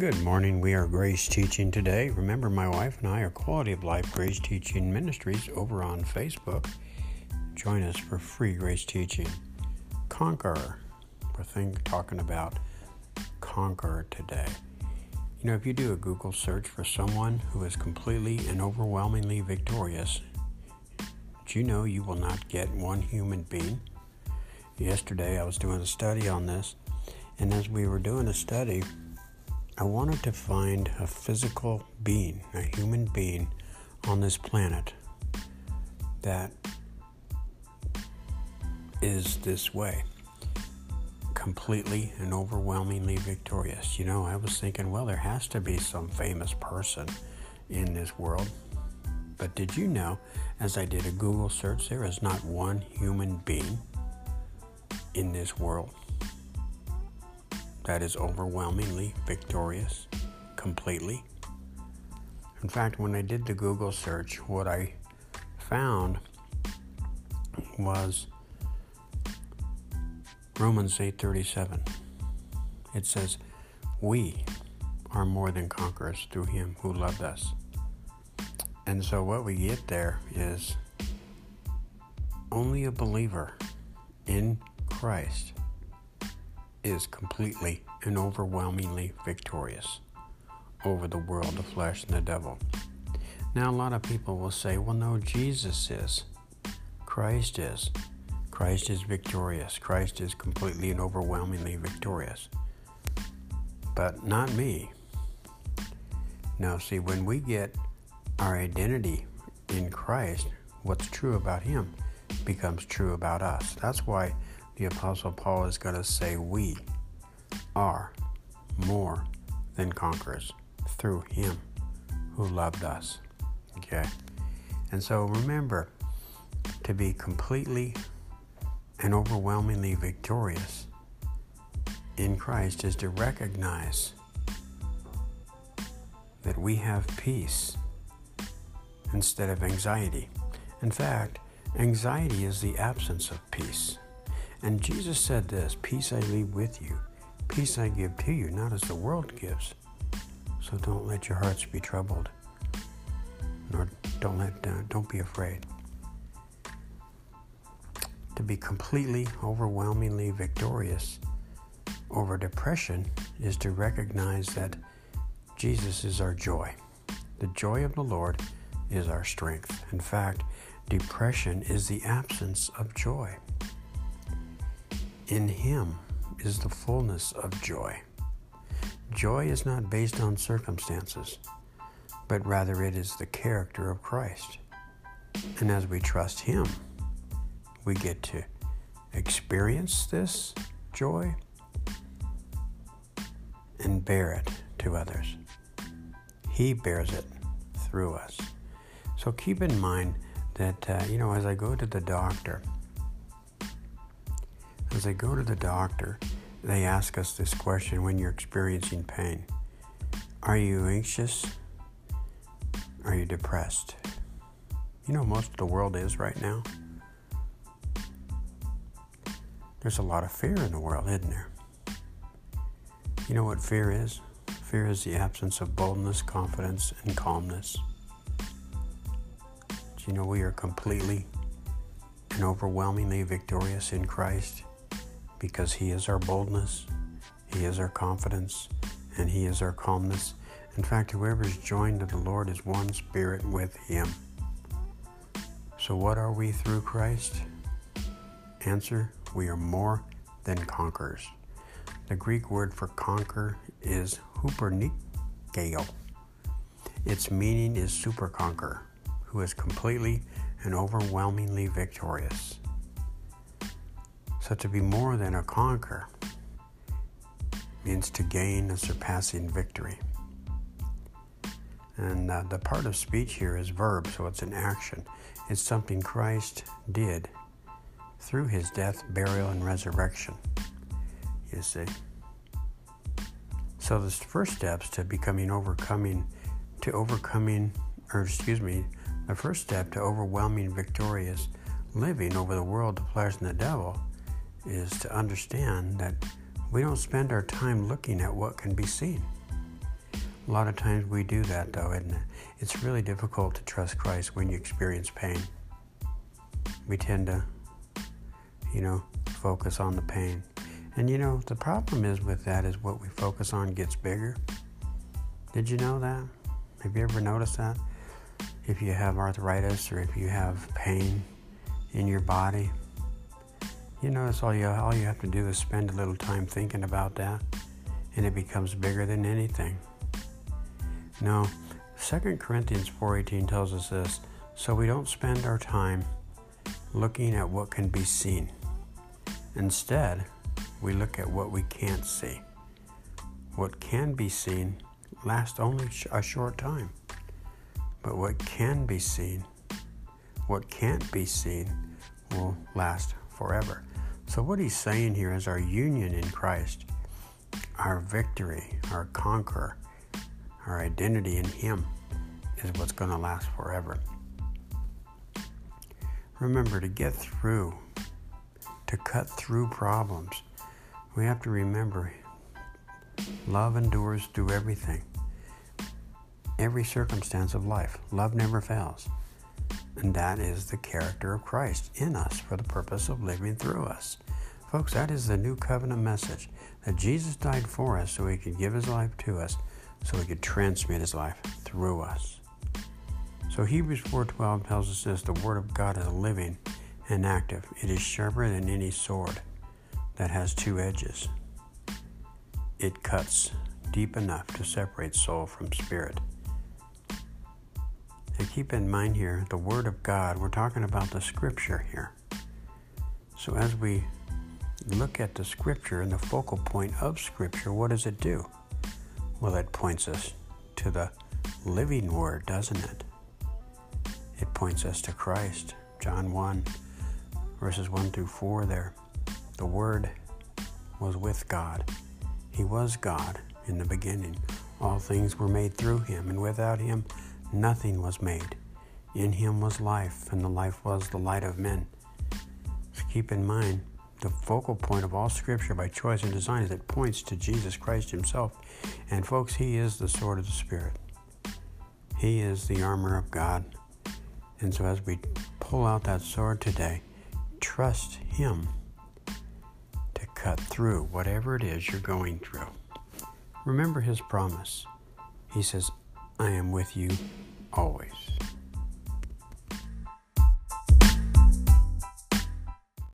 Good morning. We are Grace Teaching today. Remember, my wife and I are Quality of Life Grace Teaching Ministries over on Facebook. Join us for free Grace Teaching. Conquer. We're think, talking about conquer today. You know, if you do a Google search for someone who is completely and overwhelmingly victorious, do you know you will not get one human being? Yesterday, I was doing a study on this, and as we were doing a study, I wanted to find a physical being, a human being on this planet that is this way completely and overwhelmingly victorious. You know, I was thinking, well, there has to be some famous person in this world. But did you know, as I did a Google search, there is not one human being in this world that is overwhelmingly victorious completely. In fact, when I did the Google search, what I found was Romans 8:37. It says, "We are more than conquerors through him who loved us." And so what we get there is only a believer in Christ is completely and overwhelmingly victorious over the world, the flesh, and the devil. Now, a lot of people will say, well, no, Jesus is. Christ is. Christ is victorious. Christ is completely and overwhelmingly victorious. But not me. Now, see, when we get our identity in Christ, what's true about Him becomes true about us. That's why the Apostle Paul is going to say, We are more than conquerors through Him who loved us. Okay? And so remember to be completely and overwhelmingly victorious in Christ is to recognize that we have peace instead of anxiety. In fact, anxiety is the absence of peace. And Jesus said this Peace I leave with you, peace I give to you, not as the world gives. So don't let your hearts be troubled, nor don't let uh, don't be afraid. To be completely, overwhelmingly victorious over depression is to recognize that Jesus is our joy. The joy of the Lord is our strength. In fact, depression is the absence of joy. In Him is the fullness of joy. Joy is not based on circumstances, but rather it is the character of Christ. And as we trust Him, we get to experience this joy and bear it to others. He bears it through us. So keep in mind that, uh, you know, as I go to the doctor, as I go to the doctor, they ask us this question when you're experiencing pain Are you anxious? Are you depressed? You know, most of the world is right now. There's a lot of fear in the world, isn't there? You know what fear is? Fear is the absence of boldness, confidence, and calmness. Do you know we are completely and overwhelmingly victorious in Christ? Because He is our boldness, He is our confidence, and He is our calmness. In fact, whoever is joined to the Lord is one spirit with Him. So, what are we through Christ? Answer We are more than conquerors. The Greek word for conquer is hupernikeo. Its meaning is super conquer, who is completely and overwhelmingly victorious. So to be more than a conqueror means to gain a surpassing victory. And uh, the part of speech here is verb, so it's an action. It's something Christ did through his death, burial, and resurrection. You see. So the first steps to becoming overcoming, to overcoming, or excuse me, the first step to overwhelming victorious living over the world, the flesh, and the devil is to understand that we don't spend our time looking at what can be seen. A lot of times we do that, though, isn't it? It's really difficult to trust Christ when you experience pain. We tend to, you know, focus on the pain. And you know, the problem is with that is what we focus on gets bigger. Did you know that? Have you ever noticed that? If you have arthritis or if you have pain in your body, you notice all you all you have to do is spend a little time thinking about that and it becomes bigger than anything. No, 2 Corinthians 4:18 tells us this, so we don't spend our time looking at what can be seen. Instead, we look at what we can't see. What can be seen lasts only a short time. But what can be seen, what can't be seen, will last forever. So, what he's saying here is our union in Christ, our victory, our conquer, our identity in Him is what's going to last forever. Remember to get through, to cut through problems, we have to remember love endures through everything, every circumstance of life. Love never fails. And that is the character of Christ in us for the purpose of living through us. Folks, that is the new covenant message that Jesus died for us so he could give his life to us, so he could transmit his life through us. So Hebrews 4:12 tells us this, the word of God is living and active. It is sharper than any sword that has two edges. It cuts deep enough to separate soul from spirit. And keep in mind here, the Word of God, we're talking about the Scripture here. So as we look at the Scripture and the focal point of Scripture, what does it do? Well, it points us to the living Word, doesn't it? It points us to Christ. John 1, verses 1 through 4 there. The Word was with God. He was God in the beginning. All things were made through him, and without him nothing was made. In him was life, and the life was the light of men. So keep in mind, the focal point of all Scripture by choice and design is it points to Jesus Christ Himself. And folks, He is the sword of the Spirit. He is the armor of God. And so as we pull out that sword today, trust Him to cut through whatever it is you're going through. Remember His promise. He says, I am with you always.